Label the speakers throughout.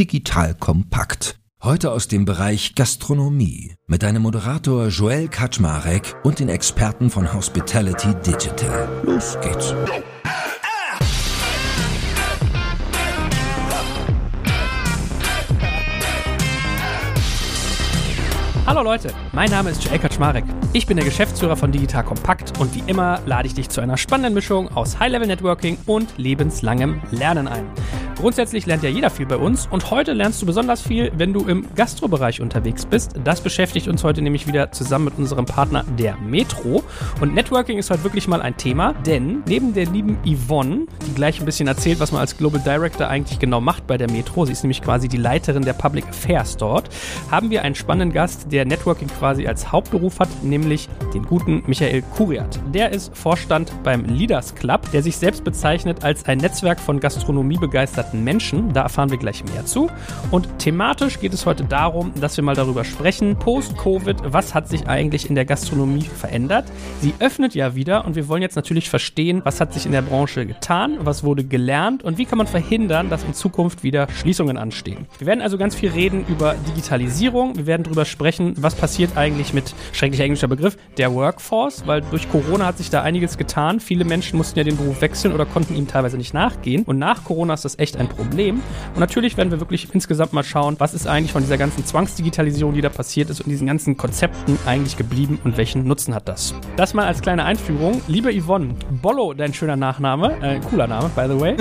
Speaker 1: digital kompakt. Heute aus dem Bereich Gastronomie mit deinem Moderator Joel Kaczmarek und den Experten von Hospitality Digital. Los geht's.
Speaker 2: Hallo Leute, mein Name ist Joel Kaczmarek. Ich bin der Geschäftsführer von Digital Kompakt und wie immer lade ich dich zu einer spannenden Mischung aus High-Level Networking und lebenslangem Lernen ein. Grundsätzlich lernt ja jeder viel bei uns und heute lernst du besonders viel, wenn du im Gastrobereich unterwegs bist. Das beschäftigt uns heute nämlich wieder zusammen mit unserem Partner der Metro. Und Networking ist heute wirklich mal ein Thema, denn neben der lieben Yvonne, die gleich ein bisschen erzählt, was man als Global Director eigentlich genau macht bei der Metro, sie ist nämlich quasi die Leiterin der Public Affairs dort, haben wir einen spannenden Gast, der Networking quasi als Hauptberuf hat, nämlich den guten Michael Kuriat. Der ist Vorstand beim Leaders Club, der sich selbst bezeichnet als ein Netzwerk von gastronomiebegeisterten begeisterten Menschen. Da erfahren wir gleich mehr zu. Und thematisch geht es heute darum, dass wir mal darüber sprechen, post-Covid, was hat sich eigentlich in der Gastronomie verändert? Sie öffnet ja wieder und wir wollen jetzt natürlich verstehen, was hat sich in der Branche getan, was wurde gelernt und wie kann man verhindern, dass in Zukunft wieder Schließungen anstehen. Wir werden also ganz viel reden über Digitalisierung. Wir werden darüber sprechen, was passiert eigentlich mit, schrecklicher englischer Begriff, der Workforce, weil durch Corona hat sich da einiges getan. Viele Menschen mussten ja den Beruf wechseln oder konnten ihm teilweise nicht nachgehen. Und nach Corona ist das echt ein Problem. Und natürlich werden wir wirklich insgesamt mal schauen, was ist eigentlich von dieser ganzen Zwangsdigitalisierung, die da passiert ist und diesen ganzen Konzepten eigentlich geblieben und welchen Nutzen hat das. Das mal als kleine Einführung. Liebe Yvonne, Bollo, dein schöner Nachname, äh, cooler Name, by the way.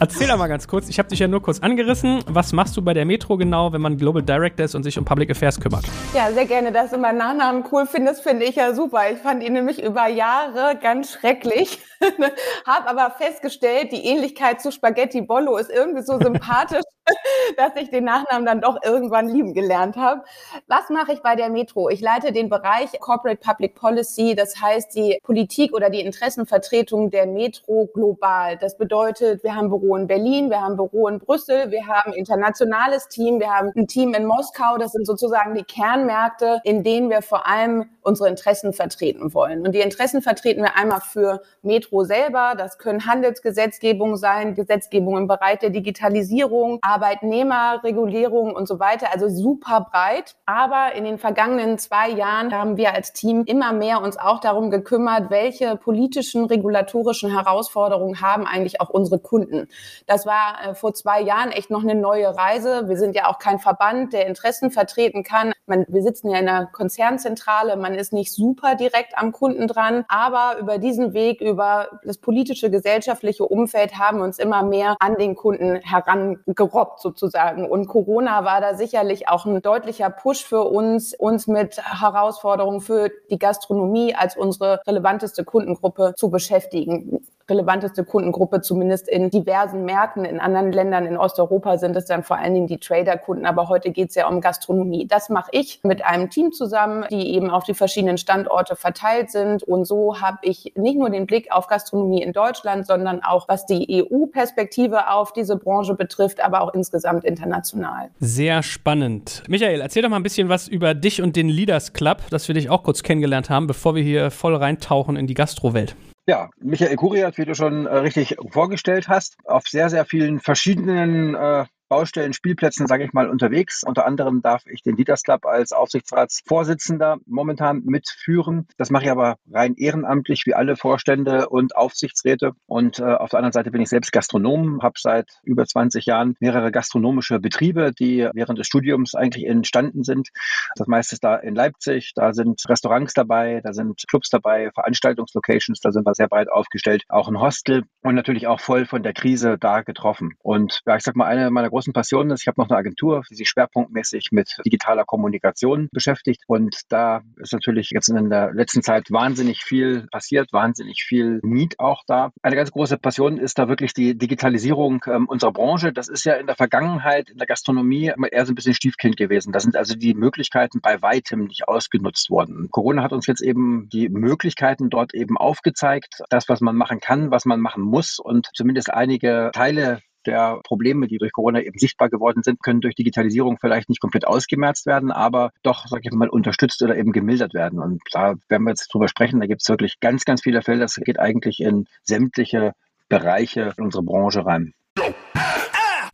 Speaker 2: Erzähl doch mal ganz kurz, ich habe dich ja nur kurz angerissen. Was machst du bei der Metro genau, wenn man Global Director ist und sich um Public Affairs kümmert?
Speaker 3: Ja, sehr gerne, dass du meinen Nachnamen cool findest, finde ich ja super. Ich fand ihn nämlich über Jahre ganz schrecklich, habe aber festgestellt, die Ähnlichkeit zu Spaghetti Bollo ist irgendwie so sympathisch, dass ich den Nachnamen dann doch irgendwann lieben gelernt habe. Was mache ich bei der Metro? Ich leite den Bereich Corporate Public Policy, das heißt die Politik oder die Interessenvertretung der Metro global. Das bedeutet, wir haben Büro in Berlin, wir haben Büro in Brüssel, wir haben internationales Team, wir haben ein Team in Moskau. Das sind sozusagen die Kernmärkte, in denen wir vor allem unsere Interessen vertreten wollen. Und die Interessen vertreten wir einmal für Metro selber. Das können Handelsgesetzgebung sein, Gesetzgebung im Bereich der Digitalisierung, Arbeitnehmerregulierung und so weiter. Also super breit. Aber in den vergangenen zwei Jahren haben wir als Team immer mehr uns auch darum gekümmert, welche politischen, regulatorischen Herausforderungen haben eigentlich auch unsere Kunden. Das war äh, vor zwei Jahren echt noch eine neue Reise. Wir sind ja auch kein Verband, der Interessen vertreten kann. Man, wir sitzen ja in einer Konzernzentrale. Man ist nicht super direkt am Kunden dran. Aber über diesen Weg, über das politische, gesellschaftliche Umfeld haben wir uns immer mehr an den Kunden herangerobbt sozusagen. Und Corona war da sicherlich auch ein deutlicher Push für uns, uns mit Herausforderungen für die Gastronomie als unsere relevanteste Kundengruppe zu beschäftigen relevanteste Kundengruppe, zumindest in diversen Märkten. In anderen Ländern in Osteuropa sind es dann vor allen Dingen die Trader-Kunden, aber heute geht es ja um Gastronomie. Das mache ich mit einem Team zusammen, die eben auf die verschiedenen Standorte verteilt sind. Und so habe ich nicht nur den Blick auf Gastronomie in Deutschland, sondern auch was die EU-Perspektive auf diese Branche betrifft, aber auch insgesamt international.
Speaker 2: Sehr spannend. Michael, erzähl doch mal ein bisschen was über dich und den Leaders Club, dass wir dich auch kurz kennengelernt haben, bevor wir hier voll reintauchen in die Gastrowelt.
Speaker 4: Ja, Michael Kuriat, wie du schon äh, richtig vorgestellt hast, auf sehr, sehr vielen verschiedenen äh, Baustellen, Spielplätzen, sage ich mal, unterwegs. Unter anderem darf ich den Leaders Club als Aufsichtsratsvorsitzender momentan mitführen. Das mache ich aber rein ehrenamtlich, wie alle Vorstände und Aufsichtsräte. Und äh, auf der anderen Seite bin ich selbst Gastronom, habe seit über 20 Jahren mehrere gastronomische Betriebe, die während des Studiums eigentlich entstanden sind. Das meiste ist da in Leipzig. Da sind Restaurants dabei, da sind Clubs dabei, Veranstaltungslocations, da sind wir sehr breit aufgestellt. Auch ein Hostel und natürlich auch voll von der Krise da getroffen. Und ja, ich sag mal, eine meiner großen großen Passion ist, ich habe noch eine Agentur, die sich schwerpunktmäßig mit digitaler Kommunikation beschäftigt. Und da ist natürlich jetzt in der letzten Zeit wahnsinnig viel passiert, wahnsinnig viel Need auch da. Eine ganz große Passion ist da wirklich die Digitalisierung ähm, unserer Branche. Das ist ja in der Vergangenheit in der Gastronomie immer eher so ein bisschen Stiefkind gewesen. Da sind also die Möglichkeiten bei weitem nicht ausgenutzt worden. Corona hat uns jetzt eben die Möglichkeiten dort eben aufgezeigt, das, was man machen kann, was man machen muss und zumindest einige Teile der Probleme, die durch Corona eben sichtbar geworden sind, können durch Digitalisierung vielleicht nicht komplett ausgemerzt werden, aber doch, sage ich mal, unterstützt oder eben gemildert werden. Und da werden wir jetzt drüber sprechen. Da gibt es wirklich ganz, ganz viele Fälle. Das geht eigentlich in sämtliche Bereiche unserer Branche rein.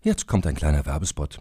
Speaker 1: Jetzt kommt ein kleiner Werbespot.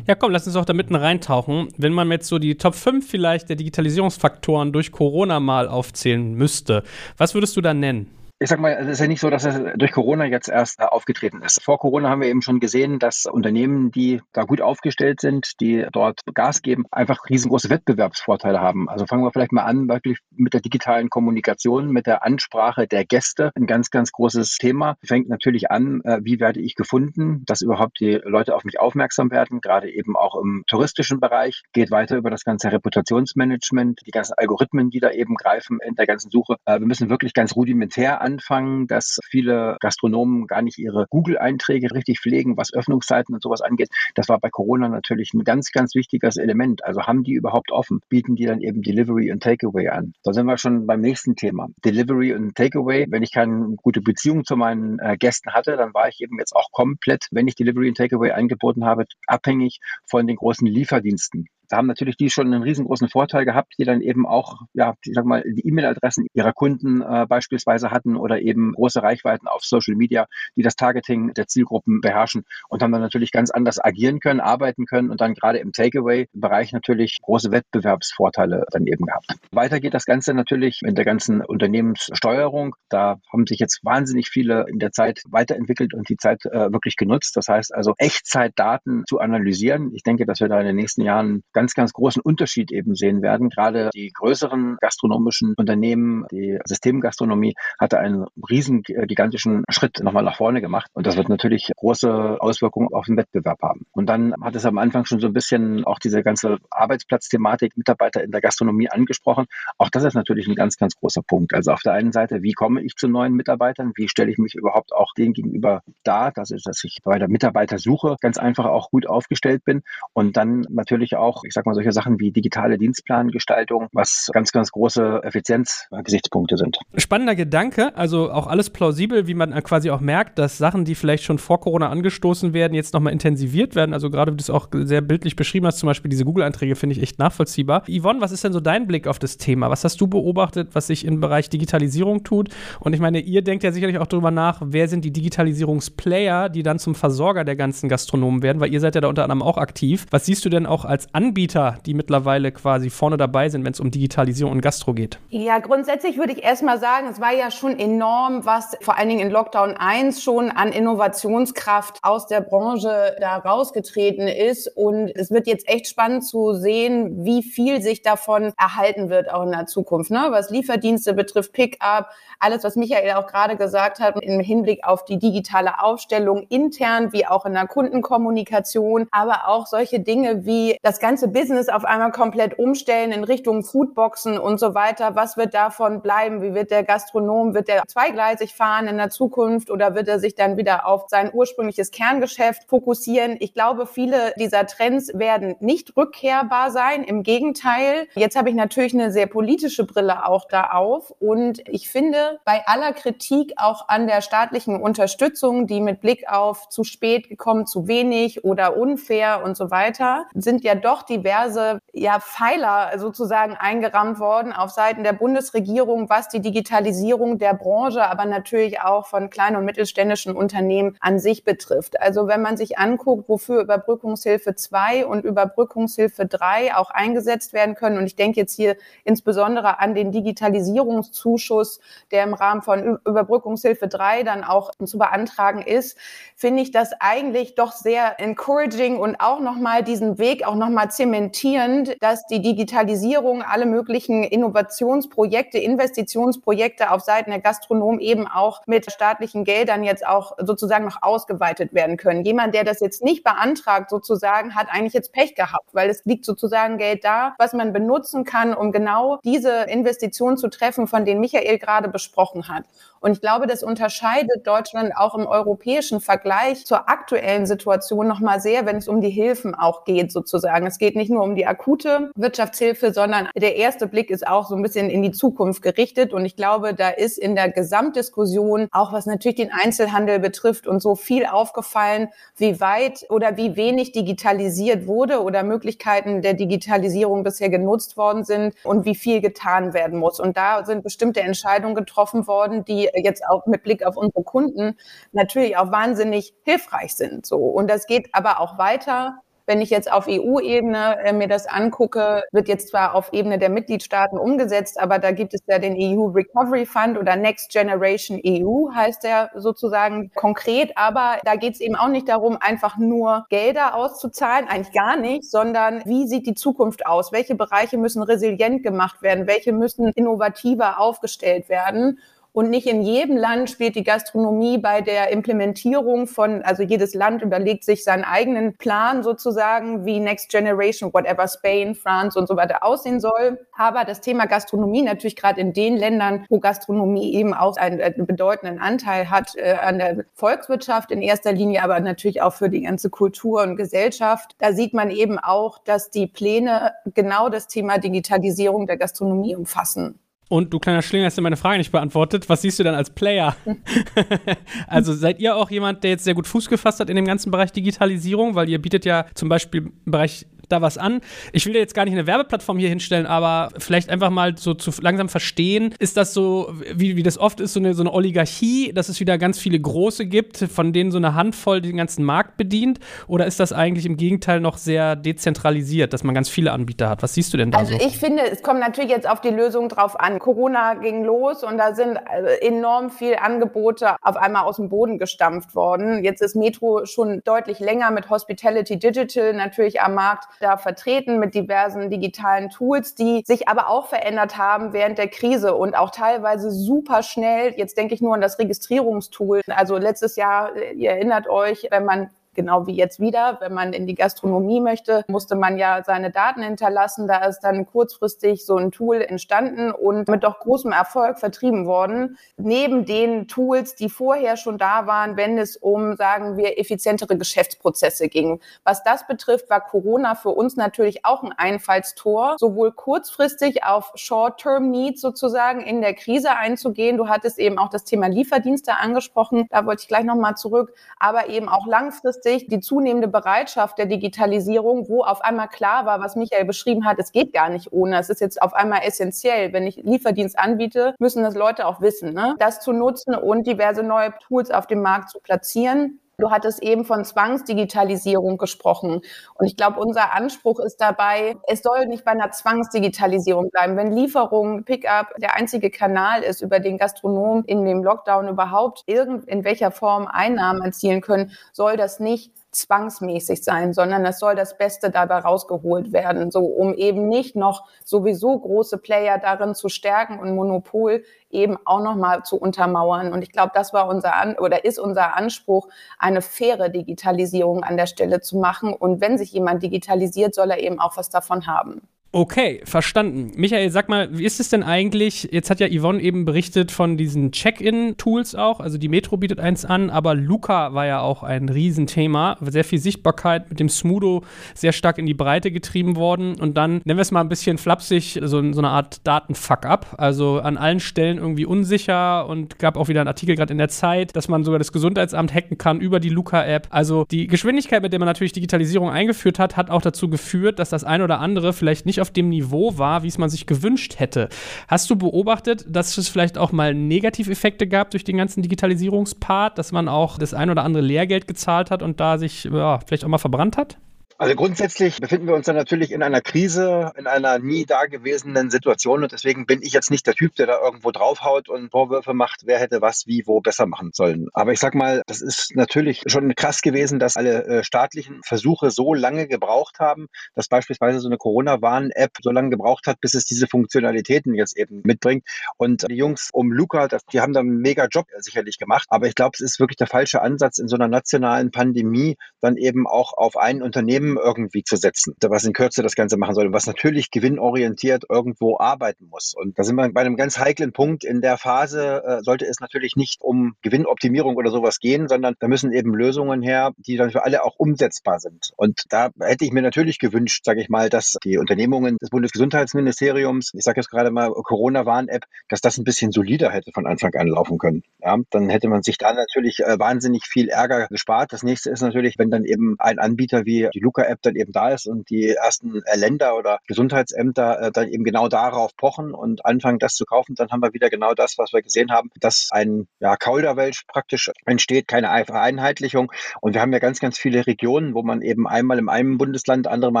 Speaker 2: Ja, komm, lass uns doch da mitten reintauchen. Wenn man jetzt so die Top 5 vielleicht der Digitalisierungsfaktoren durch Corona mal aufzählen müsste, was würdest du da nennen?
Speaker 4: Ich sag mal, es ist ja nicht so, dass es durch Corona jetzt erst aufgetreten ist. Vor Corona haben wir eben schon gesehen, dass Unternehmen, die da gut aufgestellt sind, die dort Gas geben, einfach riesengroße Wettbewerbsvorteile haben. Also fangen wir vielleicht mal an, wirklich mit der digitalen Kommunikation, mit der Ansprache der Gäste. Ein ganz, ganz großes Thema. Fängt natürlich an, äh, wie werde ich gefunden, dass überhaupt die Leute auf mich aufmerksam werden, gerade eben auch im touristischen Bereich. Geht weiter über das ganze Reputationsmanagement, die ganzen Algorithmen, die da eben greifen in der ganzen Suche. Äh, wir müssen wirklich ganz rudimentär anfangen, dass viele Gastronomen gar nicht ihre Google-Einträge richtig pflegen, was Öffnungszeiten und sowas angeht. Das war bei Corona natürlich ein ganz, ganz wichtiges Element. Also haben die überhaupt offen? Bieten die dann eben Delivery und Takeaway an? Da sind wir schon beim nächsten Thema. Delivery und Takeaway. Wenn ich keine gute Beziehung zu meinen äh, Gästen hatte, dann war ich eben jetzt auch komplett, wenn ich Delivery und Takeaway angeboten habe, abhängig von den großen Lieferdiensten da haben natürlich die schon einen riesengroßen Vorteil gehabt, die dann eben auch, ja, ich sag mal, die E-Mail-Adressen ihrer Kunden äh, beispielsweise hatten oder eben große Reichweiten auf Social Media, die das Targeting der Zielgruppen beherrschen und haben dann natürlich ganz anders agieren können, arbeiten können und dann gerade im Takeaway-Bereich natürlich große Wettbewerbsvorteile dann eben gehabt. Weiter geht das Ganze natürlich in der ganzen Unternehmenssteuerung. Da haben sich jetzt wahnsinnig viele in der Zeit weiterentwickelt und die Zeit äh, wirklich genutzt. Das heißt also Echtzeitdaten zu analysieren. Ich denke, dass wir da in den nächsten Jahren ganz, ganz großen Unterschied eben sehen werden. Gerade die größeren gastronomischen Unternehmen, die Systemgastronomie hatte einen riesen äh, gigantischen Schritt nochmal nach vorne gemacht. Und das wird natürlich große Auswirkungen auf den Wettbewerb haben. Und dann hat es am Anfang schon so ein bisschen auch diese ganze Arbeitsplatzthematik, Mitarbeiter in der Gastronomie angesprochen. Auch das ist natürlich ein ganz, ganz großer Punkt. Also auf der einen Seite, wie komme ich zu neuen Mitarbeitern? Wie stelle ich mich überhaupt auch denen gegenüber dar, dass dass ich bei der Mitarbeitersuche ganz einfach auch gut aufgestellt bin. Und dann natürlich auch ich sag mal, solche Sachen wie digitale Dienstplangestaltung, was ganz, ganz große Effizienzgesichtspunkte sind.
Speaker 2: Spannender Gedanke, also auch alles plausibel, wie man quasi auch merkt, dass Sachen, die vielleicht schon vor Corona angestoßen werden, jetzt nochmal intensiviert werden. Also gerade wie du es auch sehr bildlich beschrieben hast, zum Beispiel diese Google-Einträge, finde ich echt nachvollziehbar. Yvonne, was ist denn so dein Blick auf das Thema? Was hast du beobachtet, was sich im Bereich Digitalisierung tut? Und ich meine, ihr denkt ja sicherlich auch darüber nach, wer sind die Digitalisierungsplayer, die dann zum Versorger der ganzen Gastronomen werden, weil ihr seid ja da unter anderem auch aktiv. Was siehst du denn auch als Anbieter Anbieter, die mittlerweile quasi vorne dabei sind, wenn es um Digitalisierung und Gastro geht?
Speaker 3: Ja, grundsätzlich würde ich erstmal sagen, es war ja schon enorm, was vor allen Dingen in Lockdown 1 schon an Innovationskraft aus der Branche da rausgetreten ist. Und es wird jetzt echt spannend zu sehen, wie viel sich davon erhalten wird auch in der Zukunft. Ne? Was Lieferdienste betrifft, Pickup, alles, was Michael auch gerade gesagt hat, im Hinblick auf die digitale Aufstellung intern wie auch in der Kundenkommunikation, aber auch solche Dinge wie das ganze Business auf einmal komplett umstellen in Richtung Foodboxen und so weiter. Was wird davon bleiben? Wie wird der Gastronom, wird der zweigleisig fahren in der Zukunft oder wird er sich dann wieder auf sein ursprüngliches Kerngeschäft fokussieren? Ich glaube, viele dieser Trends werden nicht rückkehrbar sein. Im Gegenteil. Jetzt habe ich natürlich eine sehr politische Brille auch da auf und ich finde, bei aller Kritik auch an der staatlichen Unterstützung, die mit Blick auf zu spät gekommen, zu wenig oder unfair und so weiter, sind ja doch diverse ja, Pfeiler sozusagen eingerammt worden auf Seiten der Bundesregierung, was die Digitalisierung der Branche, aber natürlich auch von kleinen und mittelständischen Unternehmen an sich betrifft. Also wenn man sich anguckt, wofür Überbrückungshilfe 2 und Überbrückungshilfe 3 auch eingesetzt werden können, und ich denke jetzt hier insbesondere an den Digitalisierungszuschuss, der im Rahmen von Überbrückungshilfe 3 dann auch zu beantragen ist, finde ich das eigentlich doch sehr encouraging und auch nochmal diesen Weg auch nochmal zementierend, dass die Digitalisierung alle möglichen Innovationsprojekte, Investitionsprojekte auf Seiten der Gastronomen eben auch mit staatlichen Geldern jetzt auch sozusagen noch ausgeweitet werden können. Jemand, der das jetzt nicht beantragt sozusagen, hat eigentlich jetzt Pech gehabt, weil es liegt sozusagen Geld da, was man benutzen kann, um genau diese Investitionen zu treffen, von denen Michael gerade besprochen hat. Und ich glaube, das unterscheidet Deutschland auch im europäischen Vergleich zur aktuellen Situation nochmal sehr, wenn es um die Hilfen auch geht, sozusagen. Es geht nicht nur um die akute Wirtschaftshilfe, sondern der erste Blick ist auch so ein bisschen in die Zukunft gerichtet. Und ich glaube, da ist in der Gesamtdiskussion, auch was natürlich den Einzelhandel betrifft und so viel aufgefallen, wie weit oder wie wenig digitalisiert wurde oder Möglichkeiten der Digitalisierung bisher genutzt worden sind und wie viel getan werden muss. Und da sind bestimmte Entscheidungen getroffen worden, die jetzt auch mit Blick auf unsere Kunden natürlich auch wahnsinnig hilfreich sind. So. Und das geht aber auch weiter. Wenn ich jetzt auf EU-Ebene äh, mir das angucke, wird jetzt zwar auf Ebene der Mitgliedstaaten umgesetzt, aber da gibt es ja den EU Recovery Fund oder Next Generation EU heißt der sozusagen konkret. Aber da geht es eben auch nicht darum, einfach nur Gelder auszuzahlen, eigentlich gar nicht, sondern wie sieht die Zukunft aus? Welche Bereiche müssen resilient gemacht werden? Welche müssen innovativer aufgestellt werden? Und nicht in jedem Land spielt die Gastronomie bei der Implementierung von, also jedes Land überlegt sich seinen eigenen Plan sozusagen, wie Next Generation, whatever Spain, France und so weiter aussehen soll. Aber das Thema Gastronomie natürlich gerade in den Ländern, wo Gastronomie eben auch einen, einen bedeutenden Anteil hat äh, an der Volkswirtschaft in erster Linie, aber natürlich auch für die ganze Kultur und Gesellschaft. Da sieht man eben auch, dass die Pläne genau das Thema Digitalisierung der Gastronomie umfassen.
Speaker 2: Und du kleiner Schlinger hast ja meine Frage nicht beantwortet. Was siehst du dann als Player? also seid ihr auch jemand, der jetzt sehr gut Fuß gefasst hat in dem ganzen Bereich Digitalisierung? Weil ihr bietet ja zum Beispiel im Bereich da was an. Ich will jetzt gar nicht eine Werbeplattform hier hinstellen, aber vielleicht einfach mal so zu langsam verstehen, ist das so, wie, wie das oft ist, so eine, so eine Oligarchie, dass es wieder ganz viele große gibt, von denen so eine Handvoll den ganzen Markt bedient? Oder ist das eigentlich im Gegenteil noch sehr dezentralisiert, dass man ganz viele Anbieter hat? Was siehst du denn da
Speaker 3: also
Speaker 2: so?
Speaker 3: Ich finde, es kommt natürlich jetzt auf die Lösung drauf an. Corona ging los und da sind also enorm viel Angebote auf einmal aus dem Boden gestampft worden. Jetzt ist Metro schon deutlich länger mit Hospitality Digital natürlich am Markt da vertreten mit diversen digitalen Tools, die sich aber auch verändert haben während der Krise und auch teilweise super schnell. Jetzt denke ich nur an das Registrierungstool. Also letztes Jahr, ihr erinnert euch, wenn man genau wie jetzt wieder. Wenn man in die Gastronomie möchte, musste man ja seine Daten hinterlassen. Da ist dann kurzfristig so ein Tool entstanden und mit doch großem Erfolg vertrieben worden. Neben den Tools, die vorher schon da waren, wenn es um, sagen wir, effizientere Geschäftsprozesse ging. Was das betrifft, war Corona für uns natürlich auch ein Einfallstor, sowohl kurzfristig auf Short-Term-Needs sozusagen in der Krise einzugehen. Du hattest eben auch das Thema Lieferdienste angesprochen. Da wollte ich gleich nochmal zurück. Aber eben auch langfristig sich die zunehmende Bereitschaft der Digitalisierung, wo auf einmal klar war, was Michael beschrieben hat, es geht gar nicht ohne. Es ist jetzt auf einmal essentiell. Wenn ich Lieferdienst anbiete, müssen das Leute auch wissen, ne? das zu nutzen und diverse neue Tools auf dem Markt zu platzieren. Du hattest eben von Zwangsdigitalisierung gesprochen. Und ich glaube, unser Anspruch ist dabei, es soll nicht bei einer Zwangsdigitalisierung bleiben. Wenn Lieferung, Pickup der einzige Kanal ist, über den Gastronomen in dem Lockdown überhaupt irgend in welcher Form Einnahmen erzielen können, soll das nicht zwangsmäßig sein, sondern es soll das Beste dabei rausgeholt werden, so um eben nicht noch sowieso große Player darin zu stärken und Monopol eben auch noch mal zu untermauern. Und ich glaube, das war unser An oder ist unser Anspruch, eine faire Digitalisierung an der Stelle zu machen. Und wenn sich jemand digitalisiert, soll er eben auch was davon haben.
Speaker 2: Okay, verstanden. Michael, sag mal, wie ist es denn eigentlich? Jetzt hat ja Yvonne eben berichtet von diesen Check-in-Tools auch. Also die Metro bietet eins an, aber Luca war ja auch ein Riesenthema. Sehr viel Sichtbarkeit mit dem Smudo sehr stark in die Breite getrieben worden. Und dann, nennen wir es mal ein bisschen flapsig, so, so eine Art Datenfuck-up. Also an allen Stellen irgendwie unsicher und gab auch wieder einen Artikel gerade in der Zeit, dass man sogar das Gesundheitsamt hacken kann über die Luca-App. Also die Geschwindigkeit, mit der man natürlich Digitalisierung eingeführt hat, hat auch dazu geführt, dass das ein oder andere vielleicht nicht auf dem Niveau war, wie es man sich gewünscht hätte. Hast du beobachtet, dass es vielleicht auch mal Negativeffekte gab durch den ganzen Digitalisierungspart, dass man auch das ein oder andere Lehrgeld gezahlt hat und da sich ja, vielleicht auch mal verbrannt hat?
Speaker 4: Also grundsätzlich befinden wir uns dann natürlich in einer Krise, in einer nie dagewesenen Situation und deswegen bin ich jetzt nicht der Typ, der da irgendwo draufhaut und Vorwürfe macht, wer hätte was wie wo besser machen sollen. Aber ich sag mal, das ist natürlich schon krass gewesen, dass alle äh, staatlichen Versuche so lange gebraucht haben, dass beispielsweise so eine Corona-Warn-App so lange gebraucht hat, bis es diese Funktionalitäten jetzt eben mitbringt. Und die Jungs um Luca, die haben da einen mega Job sicherlich gemacht. Aber ich glaube, es ist wirklich der falsche Ansatz in so einer nationalen Pandemie dann eben auch auf ein Unternehmen Unternehmen irgendwie zu setzen, was in Kürze das Ganze machen soll, was natürlich gewinnorientiert irgendwo arbeiten muss. Und da sind wir bei einem ganz heiklen Punkt. In der Phase äh, sollte es natürlich nicht um Gewinnoptimierung oder sowas gehen, sondern da müssen eben Lösungen her, die dann für alle auch umsetzbar sind. Und da hätte ich mir natürlich gewünscht, sage ich mal, dass die Unternehmungen des Bundesgesundheitsministeriums, ich sage jetzt gerade mal Corona-Warn-App, dass das ein bisschen solider hätte von Anfang an laufen können. Ja, dann hätte man sich da natürlich äh, wahnsinnig viel Ärger gespart. Das nächste ist natürlich, wenn dann eben ein Anbieter wie die Luca Luca-App dann eben da ist und die ersten äh, Länder oder Gesundheitsämter äh, dann eben genau darauf pochen und anfangen, das zu kaufen, dann haben wir wieder genau das, was wir gesehen haben, dass ein ja, Kauderwelsch praktisch entsteht, keine Vereinheitlichung. Und wir haben ja ganz, ganz viele Regionen, wo man eben einmal in einem Bundesland, andere mal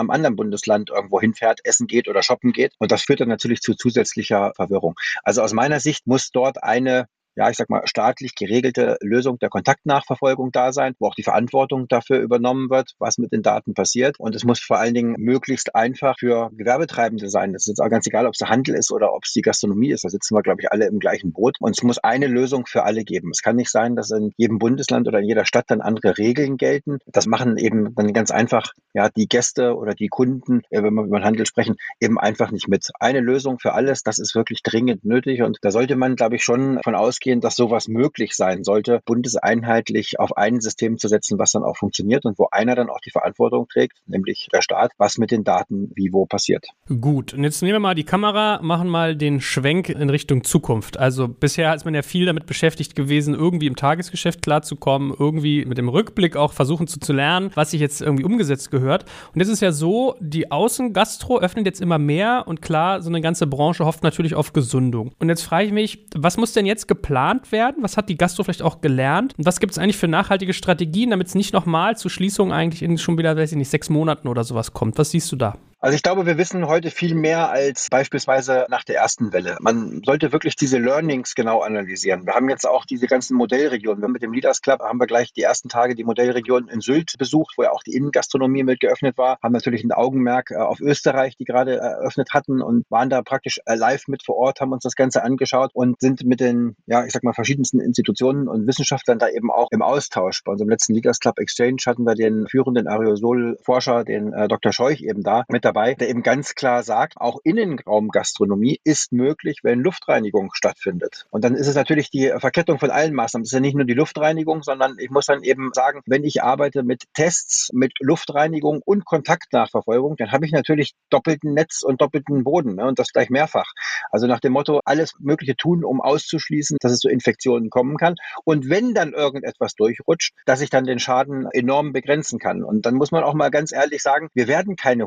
Speaker 4: im anderen Bundesland irgendwo hinfährt, essen geht oder shoppen geht. Und das führt dann natürlich zu zusätzlicher Verwirrung. Also aus meiner Sicht muss dort eine ja, ich sag mal, staatlich geregelte Lösung der Kontaktnachverfolgung da sein, wo auch die Verantwortung dafür übernommen wird, was mit den Daten passiert. Und es muss vor allen Dingen möglichst einfach für Gewerbetreibende sein. Das ist jetzt auch ganz egal, ob es der Handel ist oder ob es die Gastronomie ist. Da sitzen wir, glaube ich, alle im gleichen Boot. Und es muss eine Lösung für alle geben. Es kann nicht sein, dass in jedem Bundesland oder in jeder Stadt dann andere Regeln gelten. Das machen eben dann ganz einfach, ja, die Gäste oder die Kunden, wenn wir über den Handel sprechen, eben einfach nicht mit. Eine Lösung für alles, das ist wirklich dringend nötig. Und da sollte man, glaube ich, schon von ausgehen, ausgehen, dass sowas möglich sein sollte, bundeseinheitlich auf ein System zu setzen, was dann auch funktioniert und wo einer dann auch die Verantwortung trägt, nämlich der Staat, was mit den Daten wie wo passiert.
Speaker 2: Gut, und jetzt nehmen wir mal die Kamera, machen mal den Schwenk in Richtung Zukunft. Also bisher ist man ja viel damit beschäftigt gewesen, irgendwie im Tagesgeschäft klarzukommen, irgendwie mit dem Rückblick auch versuchen zu, zu lernen, was sich jetzt irgendwie umgesetzt gehört. Und jetzt ist ja so, die Außengastro öffnet jetzt immer mehr und klar, so eine ganze Branche hofft natürlich auf Gesundung. Und jetzt frage ich mich, was muss denn jetzt geplant geplant werden? Was hat die Gastro vielleicht auch gelernt? Und was gibt es eigentlich für nachhaltige Strategien, damit es nicht nochmal zu Schließungen eigentlich in schon wieder, weiß ich nicht, sechs Monaten oder sowas kommt? Was siehst du da?
Speaker 4: Also ich glaube, wir wissen heute viel mehr als beispielsweise nach der ersten Welle. Man sollte wirklich diese Learnings genau analysieren. Wir haben jetzt auch diese ganzen Modellregionen. Mit dem Leaders Club haben wir gleich die ersten Tage die Modellregion in Sylt besucht, wo ja auch die Innengastronomie mit geöffnet war. Haben natürlich ein Augenmerk äh, auf Österreich, die gerade eröffnet hatten und waren da praktisch live mit vor Ort, haben uns das Ganze angeschaut und sind mit den, ja, ich sag mal, verschiedensten Institutionen und Wissenschaftlern da eben auch im Austausch. Bei unserem letzten Leaders Club Exchange hatten wir den führenden Aerosol-Forscher, den äh, Dr. Scheuch eben da mit dabei, der eben ganz klar sagt, auch Innenraumgastronomie ist möglich, wenn Luftreinigung stattfindet. Und dann ist es natürlich die Verkettung von allen Maßnahmen. Es ist ja nicht nur die Luftreinigung, sondern ich muss dann eben sagen, wenn ich arbeite mit Tests, mit Luftreinigung und Kontaktnachverfolgung, dann habe ich natürlich doppelten Netz und doppelten Boden ne, und das gleich mehrfach. Also nach dem Motto, alles Mögliche tun, um auszuschließen, dass es zu Infektionen kommen kann. Und wenn dann irgendetwas durchrutscht, dass ich dann den Schaden enorm begrenzen kann. Und dann muss man auch mal ganz ehrlich sagen, wir werden keine